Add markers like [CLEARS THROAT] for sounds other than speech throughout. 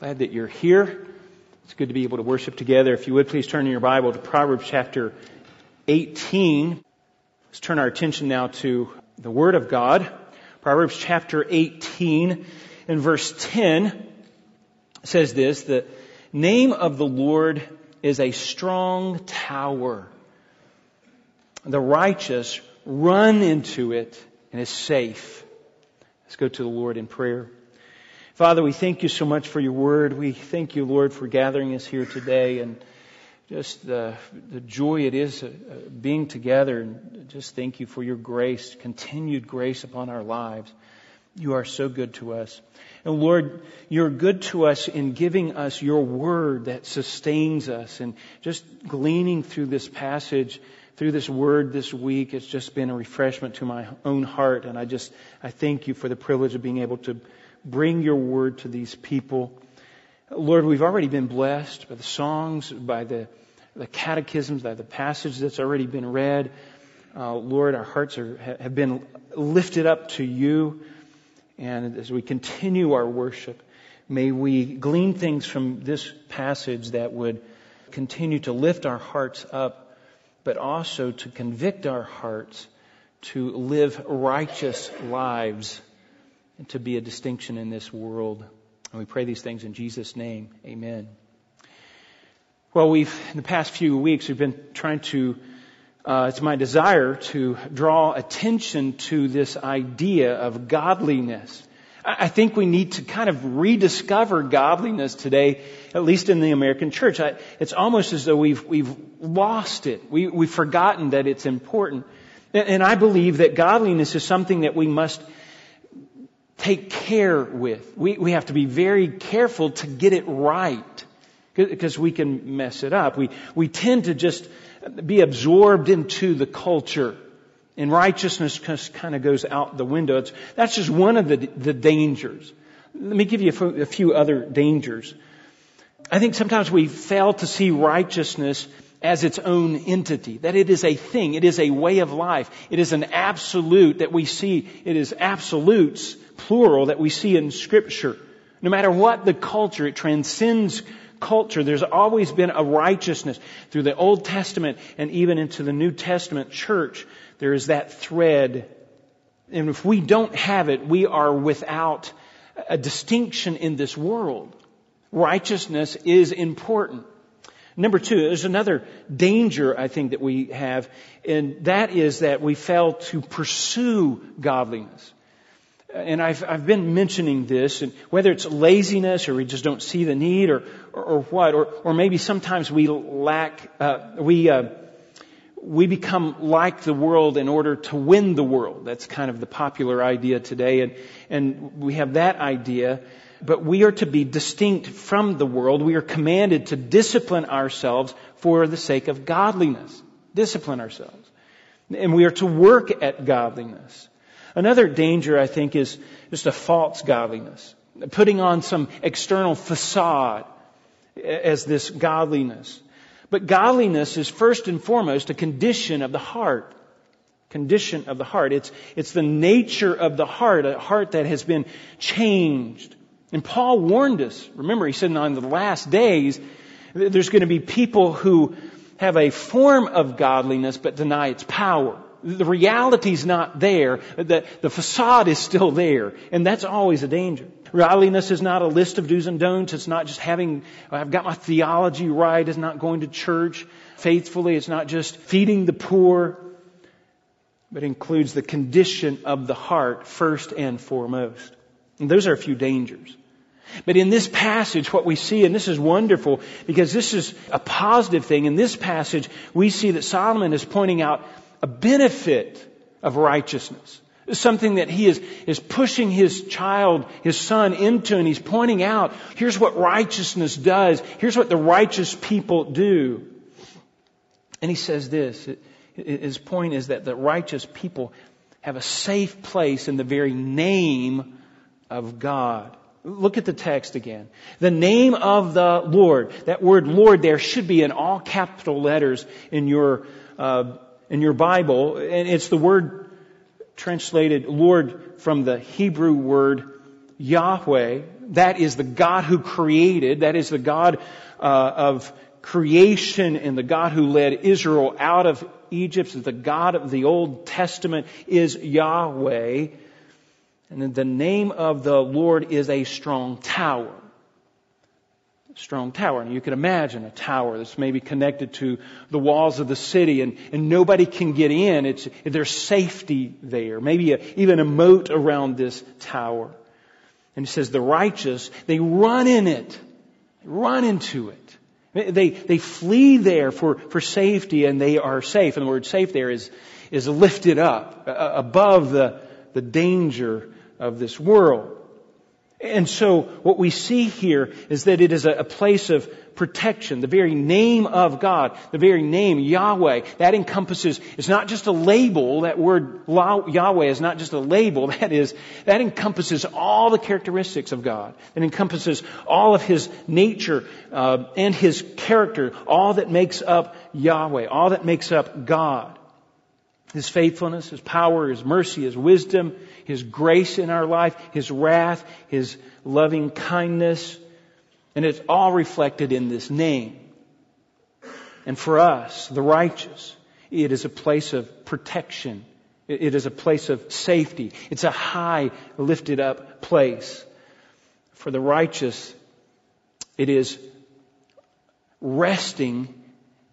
Glad that you're here. It's good to be able to worship together. If you would please turn in your Bible to Proverbs chapter 18. Let's turn our attention now to the Word of God. Proverbs chapter 18 and verse 10 says this, the name of the Lord is a strong tower. The righteous run into it and is safe. Let's go to the Lord in prayer. Father, we thank you so much for your word. We thank you, Lord, for gathering us here today and just the, the joy it is uh, being together. And just thank you for your grace, continued grace upon our lives. You are so good to us. And Lord, you're good to us in giving us your word that sustains us. And just gleaning through this passage, through this word this week, it's just been a refreshment to my own heart. And I just, I thank you for the privilege of being able to bring your word to these people. Lord, we've already been blessed by the songs, by the, the catechisms, by the passage that's already been read. Uh, Lord, our hearts are, have been lifted up to you. And as we continue our worship, may we glean things from this passage that would continue to lift our hearts up, but also to convict our hearts to live righteous lives to be a distinction in this world. And we pray these things in Jesus' name. Amen. Well, we've, in the past few weeks, we've been trying to, uh, it's my desire to draw attention to this idea of godliness. I think we need to kind of rediscover godliness today, at least in the American church. I, it's almost as though we've, we've lost it. We, we've forgotten that it's important. And, and I believe that godliness is something that we must take care with. We, we have to be very careful to get it right because we can mess it up. We, we tend to just be absorbed into the culture and righteousness just kind of goes out the window. It's, that's just one of the, the dangers. Let me give you a few other dangers. I think sometimes we fail to see righteousness as its own entity, that it is a thing, it is a way of life, it is an absolute that we see, it is absolutes plural that we see in Scripture. No matter what the culture, it transcends culture. There's always been a righteousness through the Old Testament and even into the New Testament church. There is that thread. And if we don't have it, we are without a distinction in this world. Righteousness is important. Number two, there's another danger I think that we have, and that is that we fail to pursue godliness and I've, I've been mentioning this, and whether it's laziness or we just don't see the need or, or, or what, or, or maybe sometimes we lack, uh, we, uh, we become like the world in order to win the world. That's kind of the popular idea today, and, and we have that idea. But we are to be distinct from the world. We are commanded to discipline ourselves for the sake of godliness. Discipline ourselves. And we are to work at godliness. Another danger, I think, is just a false godliness. Putting on some external facade as this godliness. But godliness is first and foremost a condition of the heart. Condition of the heart. It's, it's the nature of the heart, a heart that has been changed. And Paul warned us. Remember, he said on the last days, there's going to be people who have a form of godliness but deny its power the reality's not there. The, the facade is still there. And that's always a danger. Godliness is not a list of do's and don'ts. It's not just having, I've got my theology right. It's not going to church faithfully. It's not just feeding the poor. But includes the condition of the heart first and foremost. And those are a few dangers. But in this passage, what we see, and this is wonderful because this is a positive thing. In this passage, we see that Solomon is pointing out a benefit of righteousness. Something that he is, is pushing his child, his son into, and he's pointing out, here's what righteousness does. Here's what the righteous people do. And he says this, his point is that the righteous people have a safe place in the very name of God. Look at the text again. The name of the Lord. That word Lord there should be in all capital letters in your uh, in your Bible, and it's the word translated Lord from the Hebrew word Yahweh. That is the God who created. That is the God uh, of creation and the God who led Israel out of Egypt. The God of the Old Testament is Yahweh. And the name of the Lord is a strong tower. Strong tower. And you can imagine a tower that's maybe connected to the walls of the city and, and nobody can get in. It's, there's safety there. Maybe a, even a moat around this tower. And he says the righteous, they run in it. Run into it. They, they flee there for, for safety and they are safe. And the word safe there is, is lifted up uh, above the, the danger of this world. And so what we see here is that it is a, place of protection. The very name of God, the very name Yahweh, that encompasses, it's not just a label, that word Yahweh is not just a label, [LAUGHS] that is, that encompasses all the characteristics of God. It encompasses all of His nature uh, and His character, all that makes up Yahweh, all that makes up God. His faithfulness, His power, His mercy, His wisdom, His grace in our life, His wrath, His loving kindness. And it's all reflected in this name. And for us, the righteous, it is a place of protection. It is a place of safety. It's a high, lifted up place. For the righteous, it is resting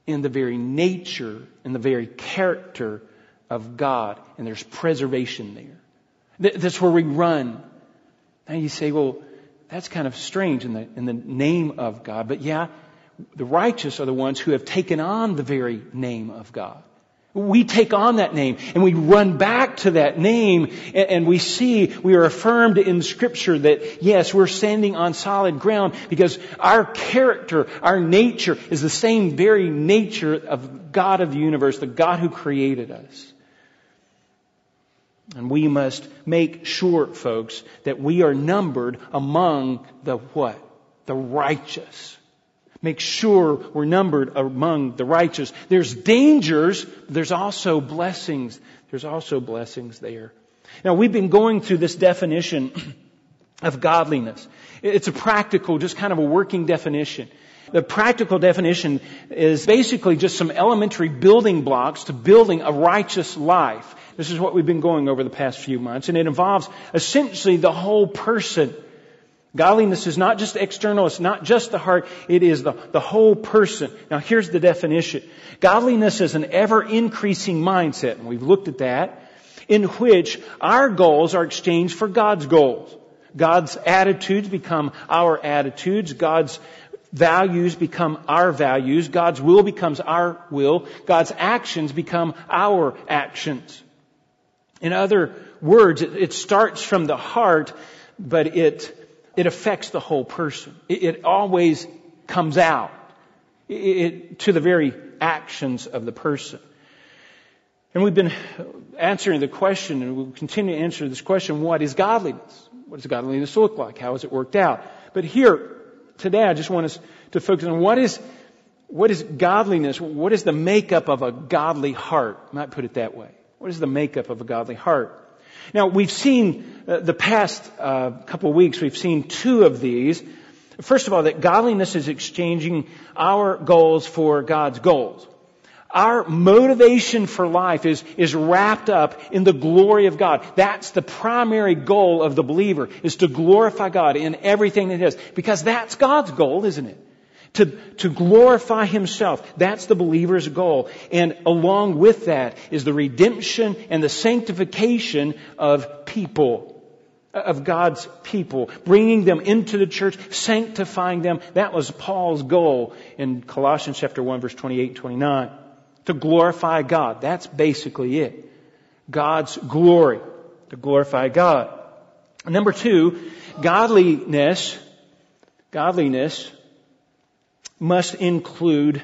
in the very nature and the very character of God, and there's preservation there. That's where we run. Now you say, well, that's kind of strange in the, in the name of God. But yeah, the righteous are the ones who have taken on the very name of God. We take on that name and we run back to that name and we see, we are affirmed in scripture that yes, we're standing on solid ground because our character, our nature is the same very nature of God of the universe, the God who created us. And we must make sure, folks, that we are numbered among the what? The righteous. Make sure we're numbered among the righteous. There's dangers, there's also blessings. There's also blessings there. Now we've been going through this definition [CLEARS THROAT] of godliness. It's a practical, just kind of a working definition. The practical definition is basically just some elementary building blocks to building a righteous life. This is what we've been going over the past few months, and it involves essentially the whole person. Godliness is not just external, it's not just the heart, it is the, the whole person. Now here's the definition. Godliness is an ever increasing mindset, and we've looked at that, in which our goals are exchanged for God's goals. God's attitudes become our attitudes. God's values become our values. God's will becomes our will. God's actions become our actions. In other words, it, it starts from the heart, but it, it affects the whole person. It, it always comes out it, to the very actions of the person. And we've been answering the question, and we'll continue to answer this question, what is godliness? What does godliness look like? How has it worked out? But here, today, I just want us to focus on what is, what is godliness? What is the makeup of a godly heart? I might put it that way. What is the makeup of a godly heart? Now, we've seen uh, the past uh, couple weeks, we've seen two of these. First of all, that godliness is exchanging our goals for God's goals. Our motivation for life is, is wrapped up in the glory of God. That's the primary goal of the believer, is to glorify God in everything that he does. Because that's God's goal, isn't it? To, to glorify himself. That's the believer's goal. And along with that is the redemption and the sanctification of people uh, of God's people, bringing them into the church, sanctifying them. That was Paul's goal in Colossians chapter 1 verse 28 and 29. To glorify God. That's basically it. God's glory. To glorify God. Number two, godliness, godliness must include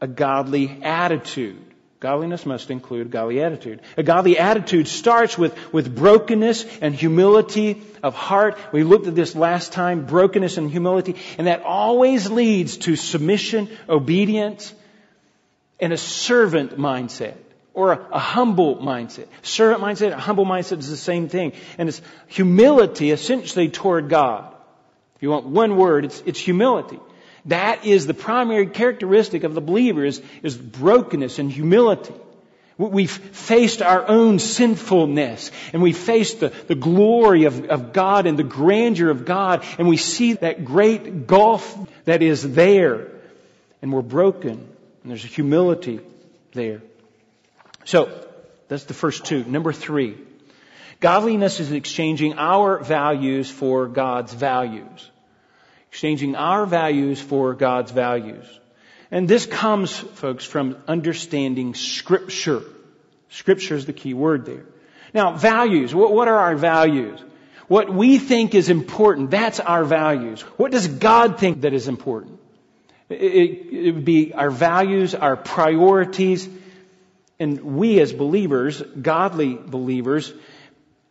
a godly attitude. Godliness must include godly attitude. A godly attitude starts with, with brokenness and humility of heart. We looked at this last time, brokenness and humility, and that always leads to submission, obedience, and a servant mindset. or a, a, humble mindset. Servant mindset, a humble mindset is the same thing. And it's humility essentially toward God. If you want one word, it's, it's humility. That is the primary characteristic of the believer is, is brokenness and humility. We've faced our own sinfulness and we faced the, the glory of, of God and the grandeur of God and we see that great gulf that is there and we're broken and there's a humility there. So, that's the first two. Number three. Godliness is exchanging our values for God's values. Exchanging our values for God's values. And this comes, folks, from understanding Scripture. Scripture is the key word there. Now, values. What are our values? What we think is important, that's our values. What does God think that is important? It, would be our values, our priorities, and we as believers, godly believers,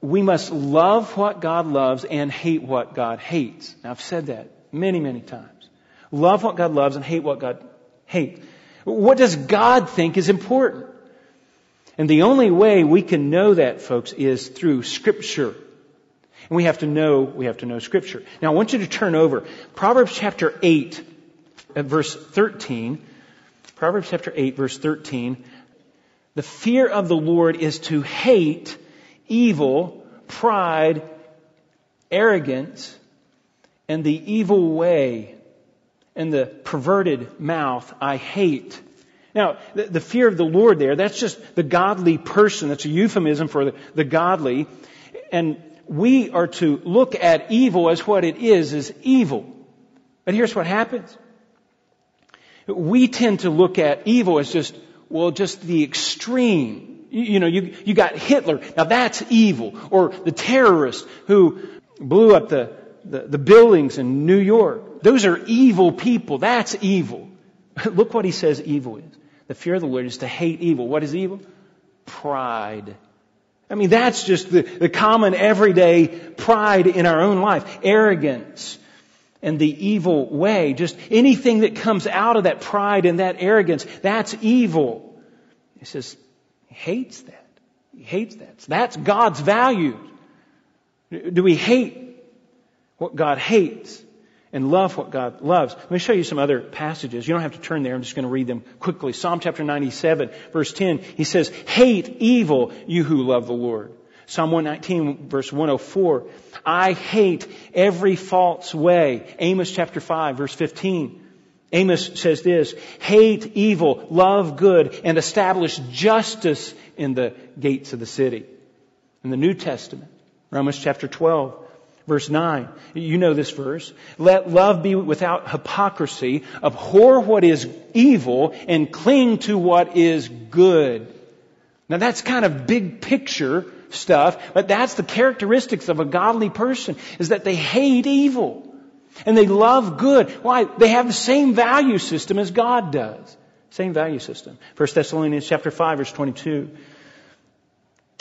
we must love what God loves and hate what God hates. Now, I've said that many, many times. Love what God loves and hate what God hates. What does God think is important? And the only way we can know that, folks, is through Scripture. And we have to know, we have to know Scripture. Now I want you to turn over. Proverbs chapter 8, uh, verse 13. Proverbs chapter 8, verse 13. The fear of the Lord is to hate evil, pride, arrogance, and the evil way and the perverted mouth I hate. Now, the, the, fear of the Lord there, that's just the godly person. That's a euphemism for the, the godly. And we are to look at evil as what it is, is evil. But here's what happens. We tend to look at evil as just, well, just the extreme. You, you know, you, you got Hitler. Now that's evil. Or the terrorist who blew up the, the, the buildings in New York. Those are evil people. That's evil. [LAUGHS] Look what he says evil is. The fear of the Lord is to hate evil. What is evil? Pride. I mean, that's just the, the common everyday pride in our own life. Arrogance and the evil way. Just anything that comes out of that pride and that arrogance, that's evil. He says, he hates that. He hates that. So that's God's value. Do we hate what God hates? and love what God loves. Let me show you some other passages. You don't have to turn there. I'm just going to read them quickly. Psalm chapter 97, verse 10, he says, Hate evil, you who love the Lord. Psalm 119, verse 104, I hate every false way. Amos chapter 5, verse 15. Amos says this, hate evil, love good, and establish justice in the gates of the city. In the New Testament, Romans chapter 12, Verse 9. You know this verse. Let love be without hypocrisy. Abhor what is evil and cling to what is good. Now that's kind of big picture stuff, but that's the characteristics of a godly person is that they hate evil and they love good. Why? They have the same value system as God does. Same value system. 1 Thessalonians chapter 5 verse 22.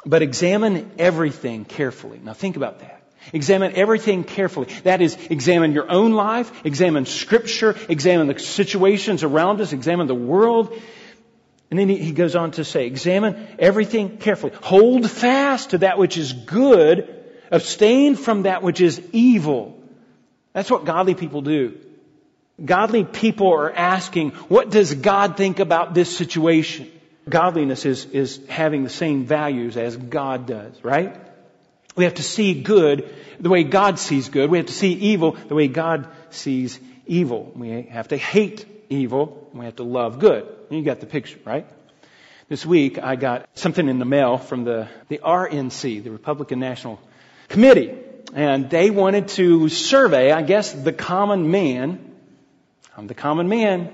But examine everything carefully. Now think about that. Examine everything carefully. That is, examine your own life, examine scripture, examine the situations around us, examine the world. And then he goes on to say, examine everything carefully. Hold fast to that which is good. Abstain from that which is evil. That's what godly people do. Godly people are asking, what does God think about this situation? Godliness is, is having the same values as God does, right? We have to see good the way God sees good. We have to see evil the way God sees evil. We have to hate evil. we have to love good. You got the picture, right? This week I got something in the mail from the, the RNC, the Republican National Committee. And they wanted to survey, I guess, the common man. I'm the common man.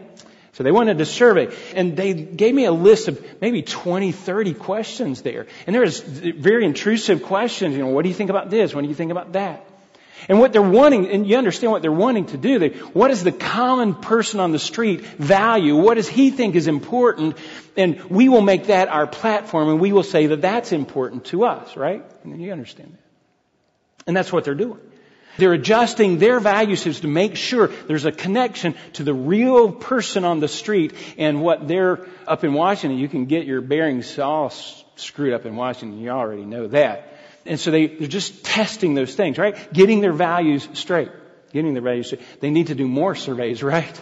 So they wanted to survey and they gave me a list of maybe 20, 30 questions there. And there was very intrusive questions. You know, what do you think about this? What do you think about that? And what they're wanting, and you understand what they're wanting to do. They, what does the common person on the street value? What does he think is important? And we will make that our platform and we will say that that's important to us, right? And you understand that. And that's what they're doing. They're adjusting their value systems to make sure there's a connection to the real person on the street and what they're up in Washington. You can get your bearings all screwed up in Washington. You already know that. And so they, they're just testing those things, right? Getting their values straight. Getting their values straight. They need to do more surveys, [LAUGHS] right?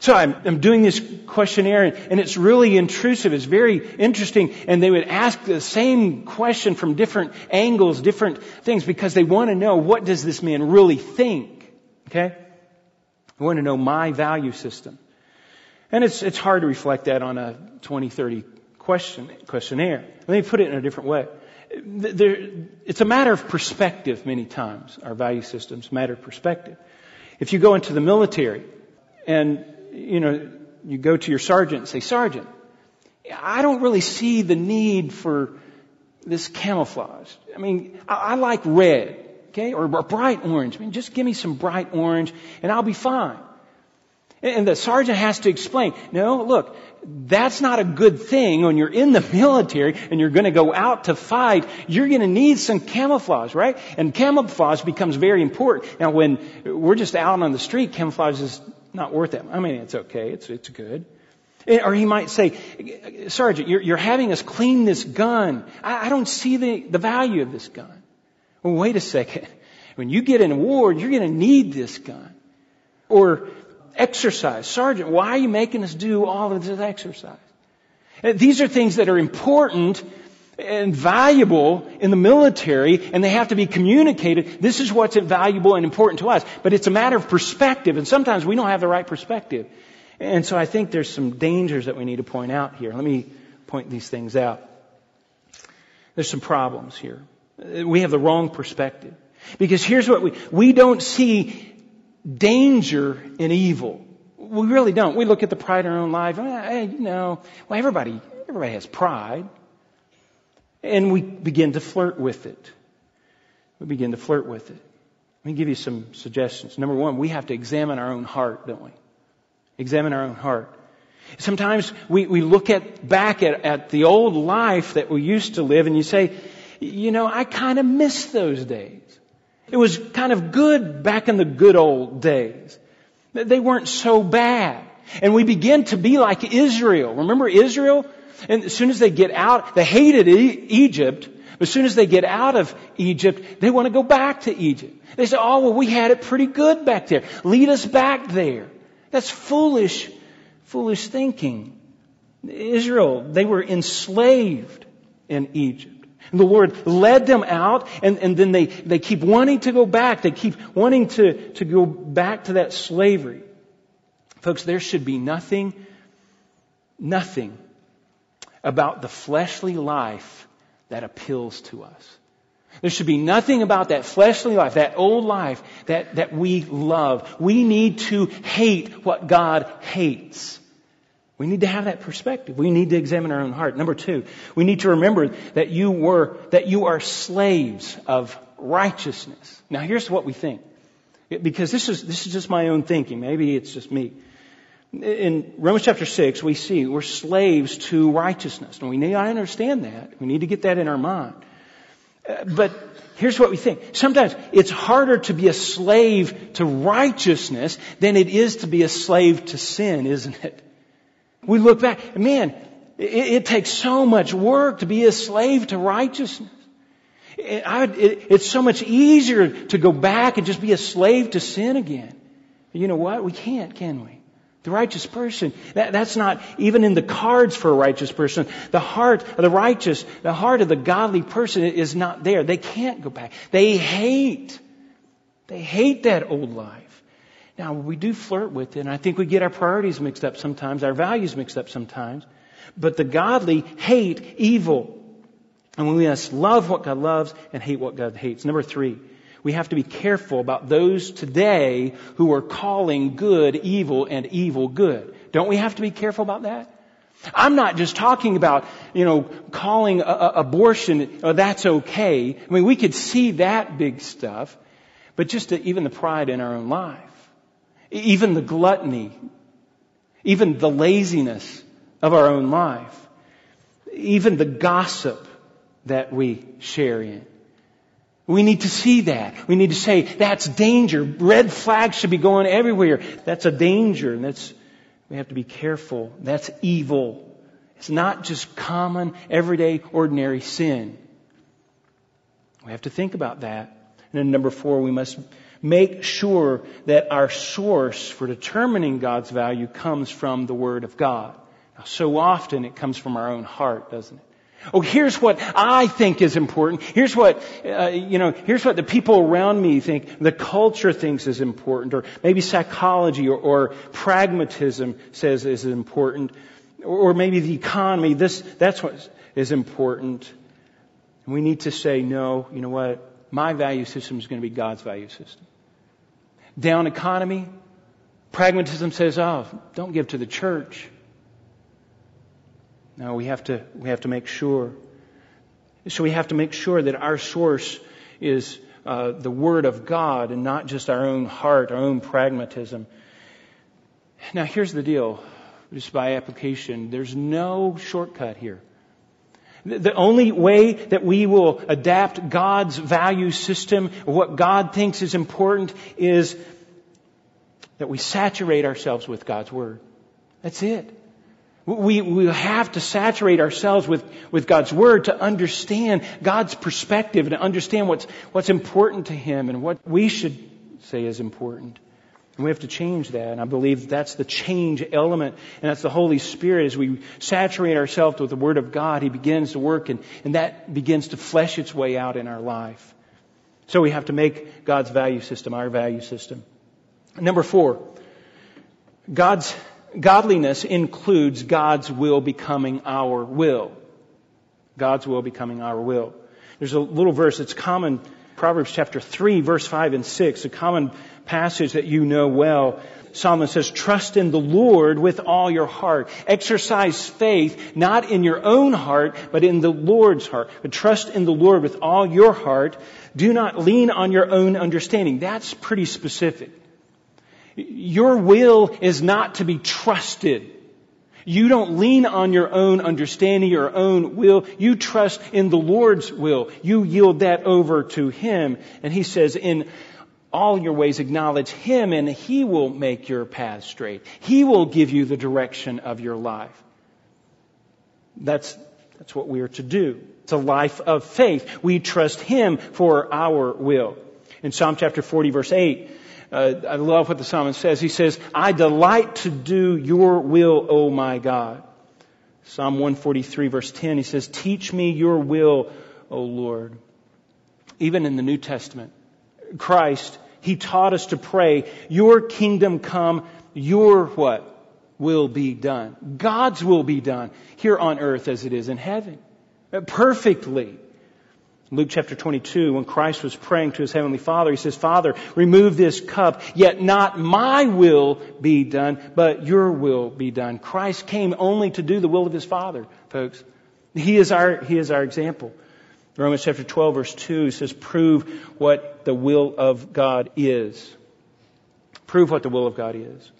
So I'm, I'm, doing this questionnaire and it's really intrusive. It's very interesting. And they would ask the same question from different angles, different things, because they want to know what does this man really think? Okay? They want to know my value system. And it's, it's hard to reflect that on a 20, 30 question, questionnaire. Let me put it in a different way. There, it's a matter of perspective many times. Our value systems matter of perspective. If you go into the military and you know, you go to your sergeant and say, Sergeant, I don't really see the need for this camouflage. I mean, I, I like red, okay, or, or bright orange. I mean, just give me some bright orange and I'll be fine. And the sergeant has to explain, no, look, that's not a good thing when you're in the [LAUGHS] military and you're going to go out to fight. You're going to need some camouflage, right? And camouflage becomes very important. Now, when we're just out on the street, camouflage is not worth it. I mean, it's okay. It's, it's good. Eh, or he might say, Sergeant, you're, you're having us clean this gun. I, I don't see the, the value of this gun. Well, wait a second. [LAUGHS] When you get in a war, you're going to need this gun. Or exercise. Sergeant, why are you making us do all of this exercise? Eh, these are things that are important and valuable in the military and they have to be communicated. This is what's valuable and important to us. But it's a matter of perspective and sometimes we don't have the right perspective. And so I think there's some dangers that we need to point out here. Let me point these things out. There's some problems here. We have the wrong perspective. Because here's what we, we don't see danger in evil. We really don't. We look at the pride in our own life. You know, well, everybody, everybody has pride. And we begin to flirt with it. We begin to flirt with it. Let me give you some suggestions. Number one, we have to examine our own heart, don't we? Examine our own heart. Sometimes we, we look at back at, at the old life that we used to live and you say, you know, I kind of miss those days. It was kind of good back in the good old days. They weren't so bad. And we begin to be like Israel. Remember Israel? And as soon as they get out, they hated Egypt. As soon as they get out of Egypt, they want to go back to Egypt. They say, oh, well, we had it pretty good back there. Lead us back there. That's foolish, foolish thinking. Israel, they were enslaved in Egypt. And the Lord led them out and, and then they, they keep wanting to go back. They keep wanting to, to go back to that slavery. Folks, there should be nothing, nothing about the fleshly life that appeals to us. There should be nothing about that fleshly life, that old life that, that we love. We need to hate what God hates. We need to have that perspective. We need to examine our own heart. Number two, we need to remember that you were, that you are slaves of righteousness. Now here's what we think. Because this is, this is just my own thinking. Maybe it's just me in Romans chapter 6, we see we're slaves to righteousness. And we need to understand that. We need to get that in our mind. Uh, but here's what we think. Sometimes it's harder to be a slave to righteousness than it is to be a slave to sin, isn't it? We look back, man, it, it takes so much work to be a slave to righteousness. I, it, it's so much easier to go back and just be a slave to sin again. You know what? We can't, can we? The righteous person, that, that's not even in the cards for a righteous person. The heart of the righteous, the heart of the godly person is not there. They can't go back. They hate. They hate that old life. Now, we do flirt with it, and I think we get our priorities mixed up sometimes, our values mixed up sometimes. But the godly hate evil. And we must love what God loves and hate what God hates. Number three, we have to be careful about those today who are calling good evil and evil good. Don't we have to be careful about that? I'm not just talking about, you know, calling a, a abortion, oh, that's okay. I mean, we could see that big stuff, but just to, even the pride in our own life, even the gluttony, even the laziness of our own life, even the gossip that we share in. We need to see that. We need to say, that's danger. Red flags should be going everywhere. That's a danger. And that's, we have to be careful. That's evil. It's not just common, everyday, ordinary sin. We have to think about that. And then number four, we must make sure that our source for determining God's value comes from the Word of God. Now, so often it comes from our own heart, doesn't it? Oh, here's what I think is important. Here's what, uh, you know, here's what the people around me think, the culture thinks is important, or maybe psychology or, or pragmatism says is important, or, or maybe the economy, this, that's what is important. And we need to say, no, you know what? My value system is going to be God's value system. Down economy, pragmatism says, oh, don't give to the church. No, we have to, we have to make sure. So we have to make sure that our source is uh, the Word of God and not just our own heart, our own pragmatism. Now here's the deal, just by application, there's no shortcut here. The only way that we will adapt God's value system, what God thinks is important, is that we saturate ourselves with God's Word. That's it. We, we have to saturate ourselves with, with God's Word to understand God's perspective and understand what's, what's important to Him and what we should say is important. And we have to change that. And I believe that's the change element. And that's the Holy Spirit. As we saturate ourselves with the Word of God, He begins to work and, and that begins to flesh its way out in our life. So we have to make God's value system our value system. Number four, God's godliness includes God's will becoming our will. God's will becoming our will. There's a little verse that's common, Proverbs chapter 3, verse 5 and 6, a common passage that you know well. Solomon says, trust in the Lord with all your heart. Exercise faith, not in your own heart, but in the Lord's heart. But trust in the Lord with all your heart. Do not lean on your own understanding. That's pretty specific. Your will is not to be trusted. You don't lean on your own understanding, your own will. You trust in the Lord's will. You yield that over to Him. And He says, in all your ways acknowledge Him and He will make your path straight. He will give you the direction of your life. That's, that's what we are to do. It's a life of faith. We trust Him for our will. In Psalm chapter 40 verse 8, uh, I love what the psalmist says. He says, I delight to do your will, O my God. Psalm 143 verse 10, he says, teach me your will, O Lord. Even in the New Testament, Christ, He taught us to pray, your kingdom come, your what? Will be done. God's will be done here on earth as it is in heaven. Perfectly. Luke chapter 22, when Christ was praying to his heavenly Father, he says, Father, remove this cup, yet not my will be done, but your will be done. Christ came only to do the will of his Father, folks. He is our, he is our example. Romans chapter 12 verse 2 says, prove what the will of God is. Prove what the will of God is.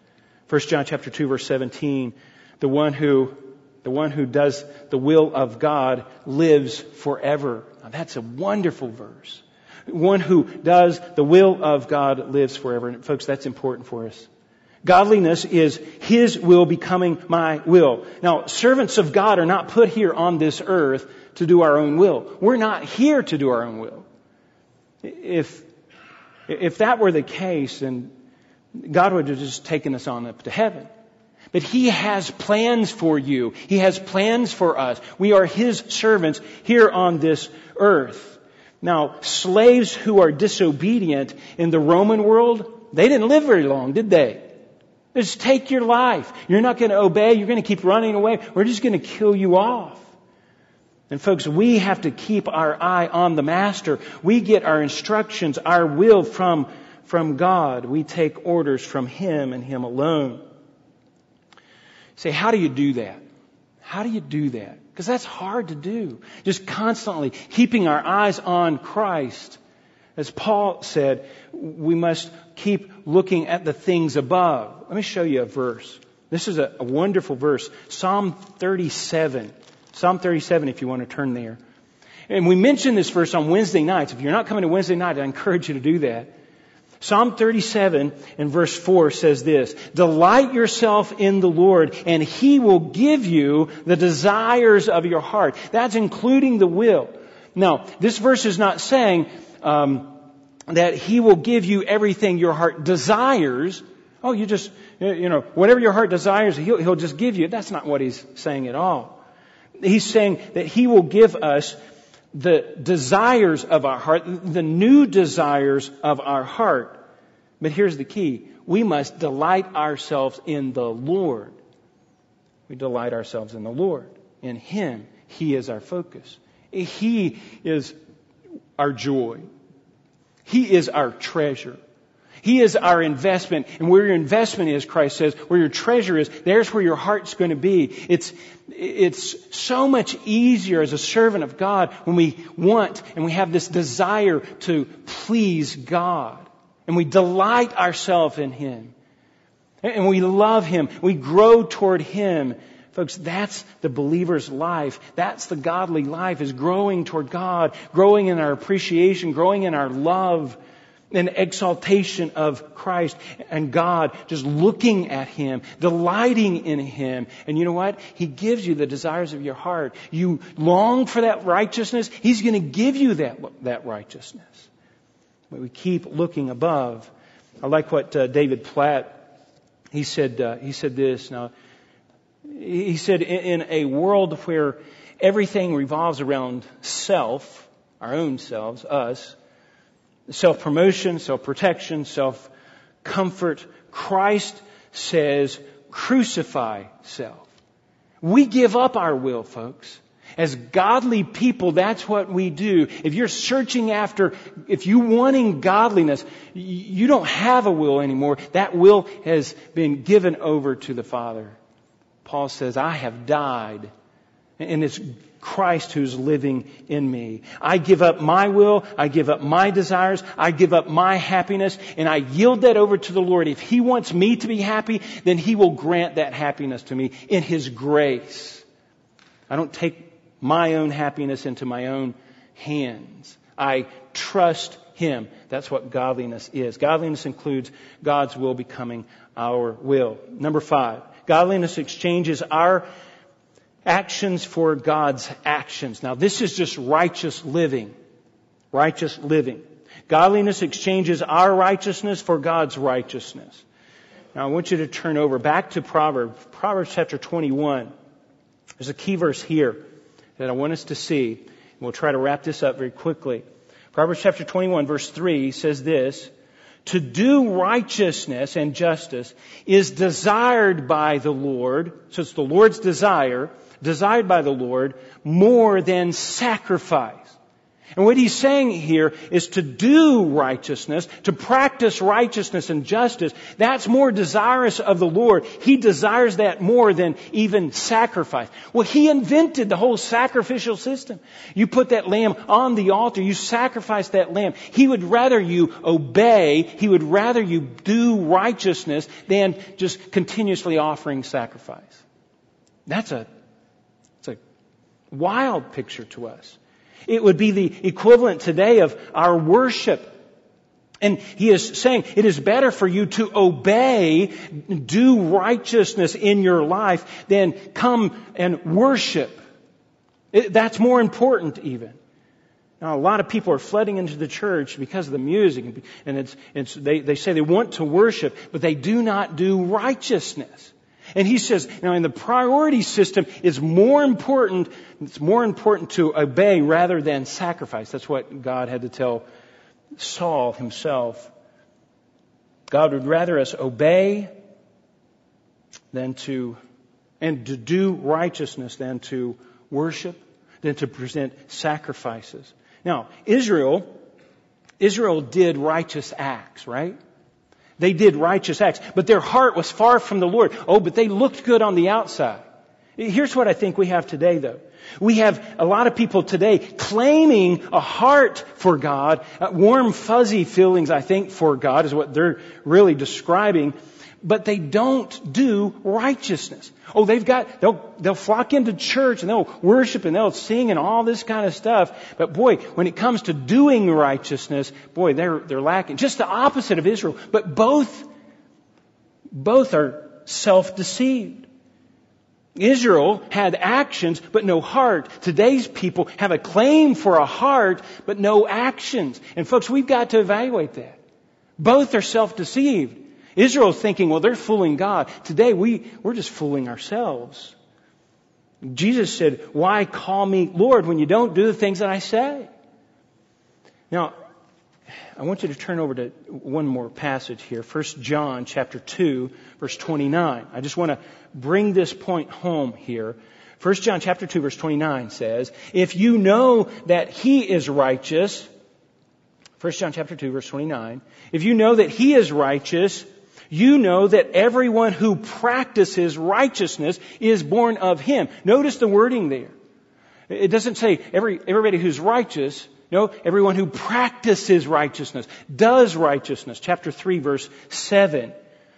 1 John chapter 2 verse 17, the one who, the one who does the will of God lives forever. That's a wonderful verse. One who does the will of God lives forever. And folks, that's important for us. Godliness is His will becoming my will. Now, servants of God are not put here on this earth to do our own will. We're not here to do our own will. If, if that were the case, then God would have just taken us on up to heaven. But He has plans for you. He has plans for us. We are His servants here on this earth. Now, slaves who are disobedient in the Roman world, they didn't live very long, did they? Just take your life. You're not going to obey. You're going to keep running away. We're just going to kill you off. And folks, we have to keep our eye on the Master. We get our instructions, our will from, from God. We take orders from Him and Him alone. Say, how do you do that? How do you do that? Because that's hard to do. Just constantly keeping our eyes on Christ. As Paul said, we must keep looking at the things above. Let me show you a verse. This is a, a wonderful verse. Psalm 37. Psalm 37, if you want to turn there. And we mentioned this verse on Wednesday nights. If you're not coming to Wednesday night, I encourage you to do that. Psalm 37 and verse 4 says this, Delight yourself in the Lord and He will give you the desires of your heart. That's including the will. Now, this verse is not saying um, that He will give you everything your heart desires. Oh, you just, you know, whatever your heart desires, He'll, he'll just give you. That's not what He's saying at all. He's saying that He will give us the desires of our heart, the new desires of our heart. But here's the key. We must delight ourselves in the Lord. We delight ourselves in the Lord. In Him, He is our focus. He is our joy. He is our treasure. He is our investment. And where your investment is, Christ says, where your treasure is, there's where your heart's going to be. It's, it's so much easier as a servant of God when we want and we have this desire to please God. And we delight ourselves in Him. And we love Him. We grow toward Him. Folks, that's the believer's life. That's the godly life is growing toward God, growing in our appreciation, growing in our love an exaltation of Christ and God, just looking at Him, delighting in Him. And you know what? He gives you the desires of your heart. You long for that righteousness, He's going to give you that, that righteousness. But we keep looking above. I like what uh, David Platt, he said, uh, he said this. Now, he said, in, in a world where everything revolves around self, our own selves, us, self promotion, self protection, self comfort. Christ says, crucify self. We give up our will, folks. As godly people, that's what we do. If you're searching after, if you're wanting godliness, you don't have a will anymore. That will has been given over to the Father. Paul says, I have died. And it's Christ who's living in me. I give up my will, I give up my desires, I give up my happiness, and I yield that over to the Lord. If He wants me to be happy, then He will grant that happiness to me in His grace. I don't take my own happiness into my own hands. I trust Him. That's what godliness is. Godliness includes God's will becoming our will. Number five, godliness exchanges our actions for God's actions. Now this is just righteous living. Righteous living. Godliness exchanges our righteousness for God's righteousness. Now I want you to turn over back to Proverbs, Proverbs chapter 21. There's a key verse here that I want us to see. And We'll try to wrap this up very quickly. Proverbs chapter 21 verse 3 says this, to do righteousness and justice is desired by the Lord. So it's the Lord's desire desired by the Lord more than sacrifice. And what he's saying here is to do righteousness, to practice righteousness and justice, that's more desirous of the Lord. He desires that more than even sacrifice. Well, he invented the whole sacrificial system. You put that lamb on the altar, you sacrifice that lamb. He would rather you obey, he would rather you do righteousness than just continuously offering sacrifice. That's a wild picture to us. It would be the equivalent today of our worship. And he is saying it is better for you to obey, do righteousness in your life than come and worship. It, that's more important even. Now, a lot of people are flooding into the church because of the music, and it's, it's, they, they say they want to worship, but they do not do righteousness. And he says, now in the priority system, it's more important, it's more important to obey rather than sacrifice. That's what God had to tell Saul himself. God would rather us obey than to, and to do righteousness than to worship, than to present sacrifices. Now, Israel, Israel did righteous acts, right? They did righteous acts, but their heart was far from the Lord. Oh, but they looked good on the outside. Here's what I think we have today though. We have a lot of people today claiming a heart for God, uh, warm fuzzy feelings I think for God is what they're really describing, but they don't do righteousness. Oh, they've got, they'll, they'll flock into church and they'll worship and they'll sing and all this kind of stuff. But boy, when it comes to doing righteousness, boy, they're, they're lacking. Just the opposite of Israel. But both, both are self-deceived. Israel had actions but no heart. Today's people have a claim for a heart but no actions. And folks, we've got to evaluate that. Both are self-deceived. Israel's thinking, well, they're fooling God. Today we, we're just fooling ourselves. Jesus said, why call me Lord when you don't do the things that I say? Now, I want you to turn over to one more passage here. 1 John chapter 2, verse 29. I just want to bring this point home here. 1 John chapter 2 verse 29 says, if you know that he is righteous, 1 John chapter 2 verse 29, if you know that he is righteous, you know that everyone who practices righteousness is born of him. Notice the wording there. It doesn't say every, everybody who's righteous. No, everyone who practices righteousness, does righteousness. Chapter 3 verse 7.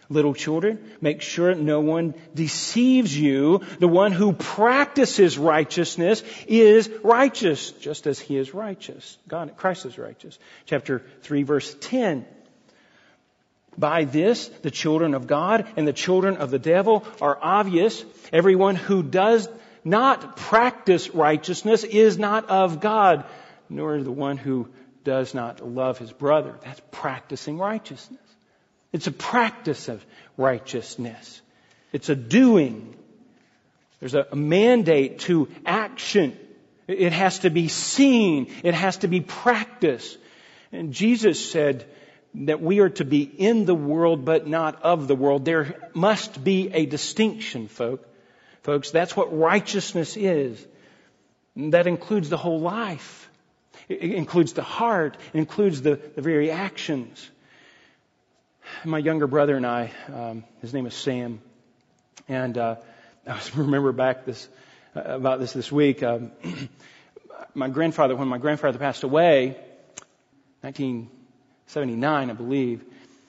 Little children, make sure no one deceives you. The one who practices righteousness is righteous, just as he is righteous. God, Christ is righteous. Chapter 3 verse 10. By this, the children of God and the children of the devil are obvious. Everyone who does not practice righteousness is not of God, nor the one who does not love his brother. That's practicing righteousness. It's a practice of righteousness. It's a doing. There's a, mandate to action. It has to be seen. It has to be practiced. And Jesus said that we are to be in the world but not of the world. There must be a distinction, folk. Folks, that's what righteousness is. that includes the whole life. It includes the heart. It includes the, the very actions my younger brother and I, um, his name is Sam, and uh, I [LAUGHS] remember back this uh, about this this week. Um, [CLEARS THROAT] my grandfather, when my grandfather passed away, 1979, I believe,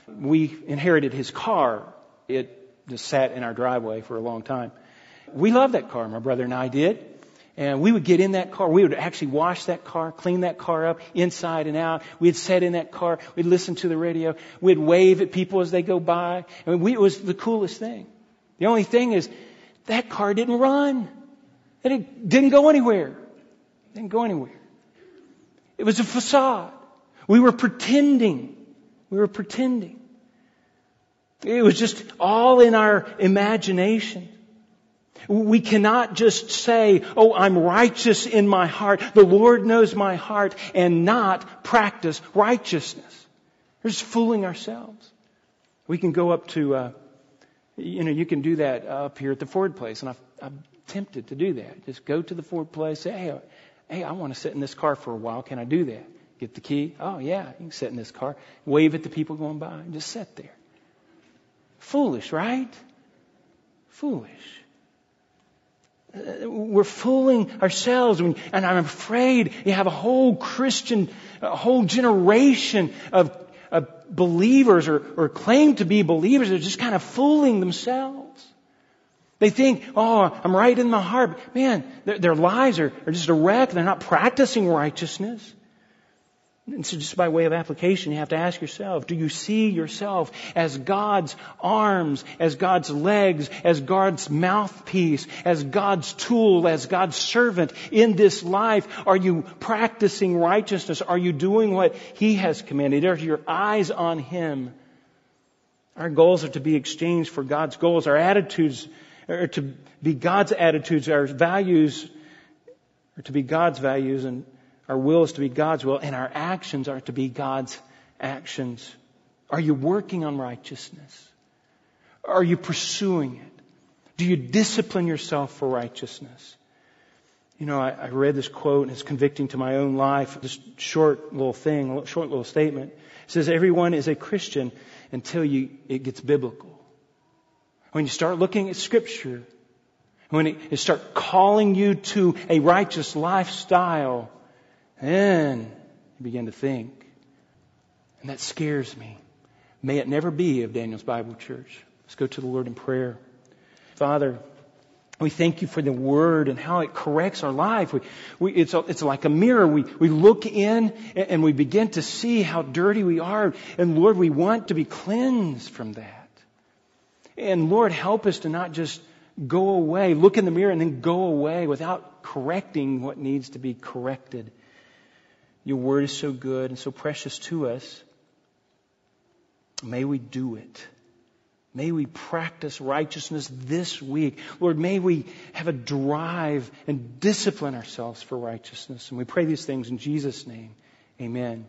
we inherited his car. It just sat in our driveway for a long time. We loved that car, my brother and I did. And we would get in that car. We would actually wash that car, clean that car up inside and out. We'd sit in that car. We'd listen to the radio. We'd wave at people as they go by. I mean, we, it was the coolest thing. The only thing is that car didn't run. It didn't go anywhere. It didn't go anywhere. It was a facade. We were pretending. We were pretending. It was just all in our imagination. We cannot just say, oh, I'm righteous in my heart. The Lord knows my heart and not practice righteousness. We're just fooling ourselves. We can go up to, uh, you know, you can do that up here at the Ford place. And I've, I'm tempted to do that. Just go to the Ford place, say, hey, hey, I want to sit in this car for a while. Can I do that? Get the key. Oh, yeah, you can sit in this car. Wave at the people going by and just sit there. Foolish, right? Foolish. Uh, we're fooling ourselves, and I'm afraid you have a whole Christian, a whole generation of, of believers or, or claim to be believers that are just kind of fooling themselves. They think, oh, I'm right in my heart. Man, their, their lives are, are just a wreck. They're not practicing righteousness. And so just by way of application, you have to ask yourself, do you see yourself as God's arms, as God's legs, as God's mouthpiece, as God's tool, as God's servant in this life? Are you practicing righteousness? Are you doing what He has commanded? Are your eyes on Him? Our goals are to be exchanged for God's goals. Our attitudes are to be God's attitudes. Our values are to be God's values and our will is to be God's will, and our actions are to be God's actions. Are you working on righteousness? Are you pursuing it? Do you discipline yourself for righteousness? You know, I, I read this quote and it's convicting to my own life. This short little thing, short little statement. It says, everyone is a Christian until you, it gets biblical. When you start looking at scripture, when it, start calling you to a righteous lifestyle, then he began to think. And that scares me. May it never be of Daniel's Bible Church. Let's go to the Lord in prayer. Father, we thank you for the word and how it corrects our life. We, we, it's, it's like a mirror. We, we look in and, and we begin to see how dirty we are. And Lord, we want to be cleansed from that. And Lord, help us to not just go away, look in the mirror and then go away without correcting what needs to be corrected. Your word is so good and so precious to us. May we do it. May we practice righteousness this week. Lord, may we have a drive and discipline ourselves for righteousness. And we pray these things in Jesus' name. Amen.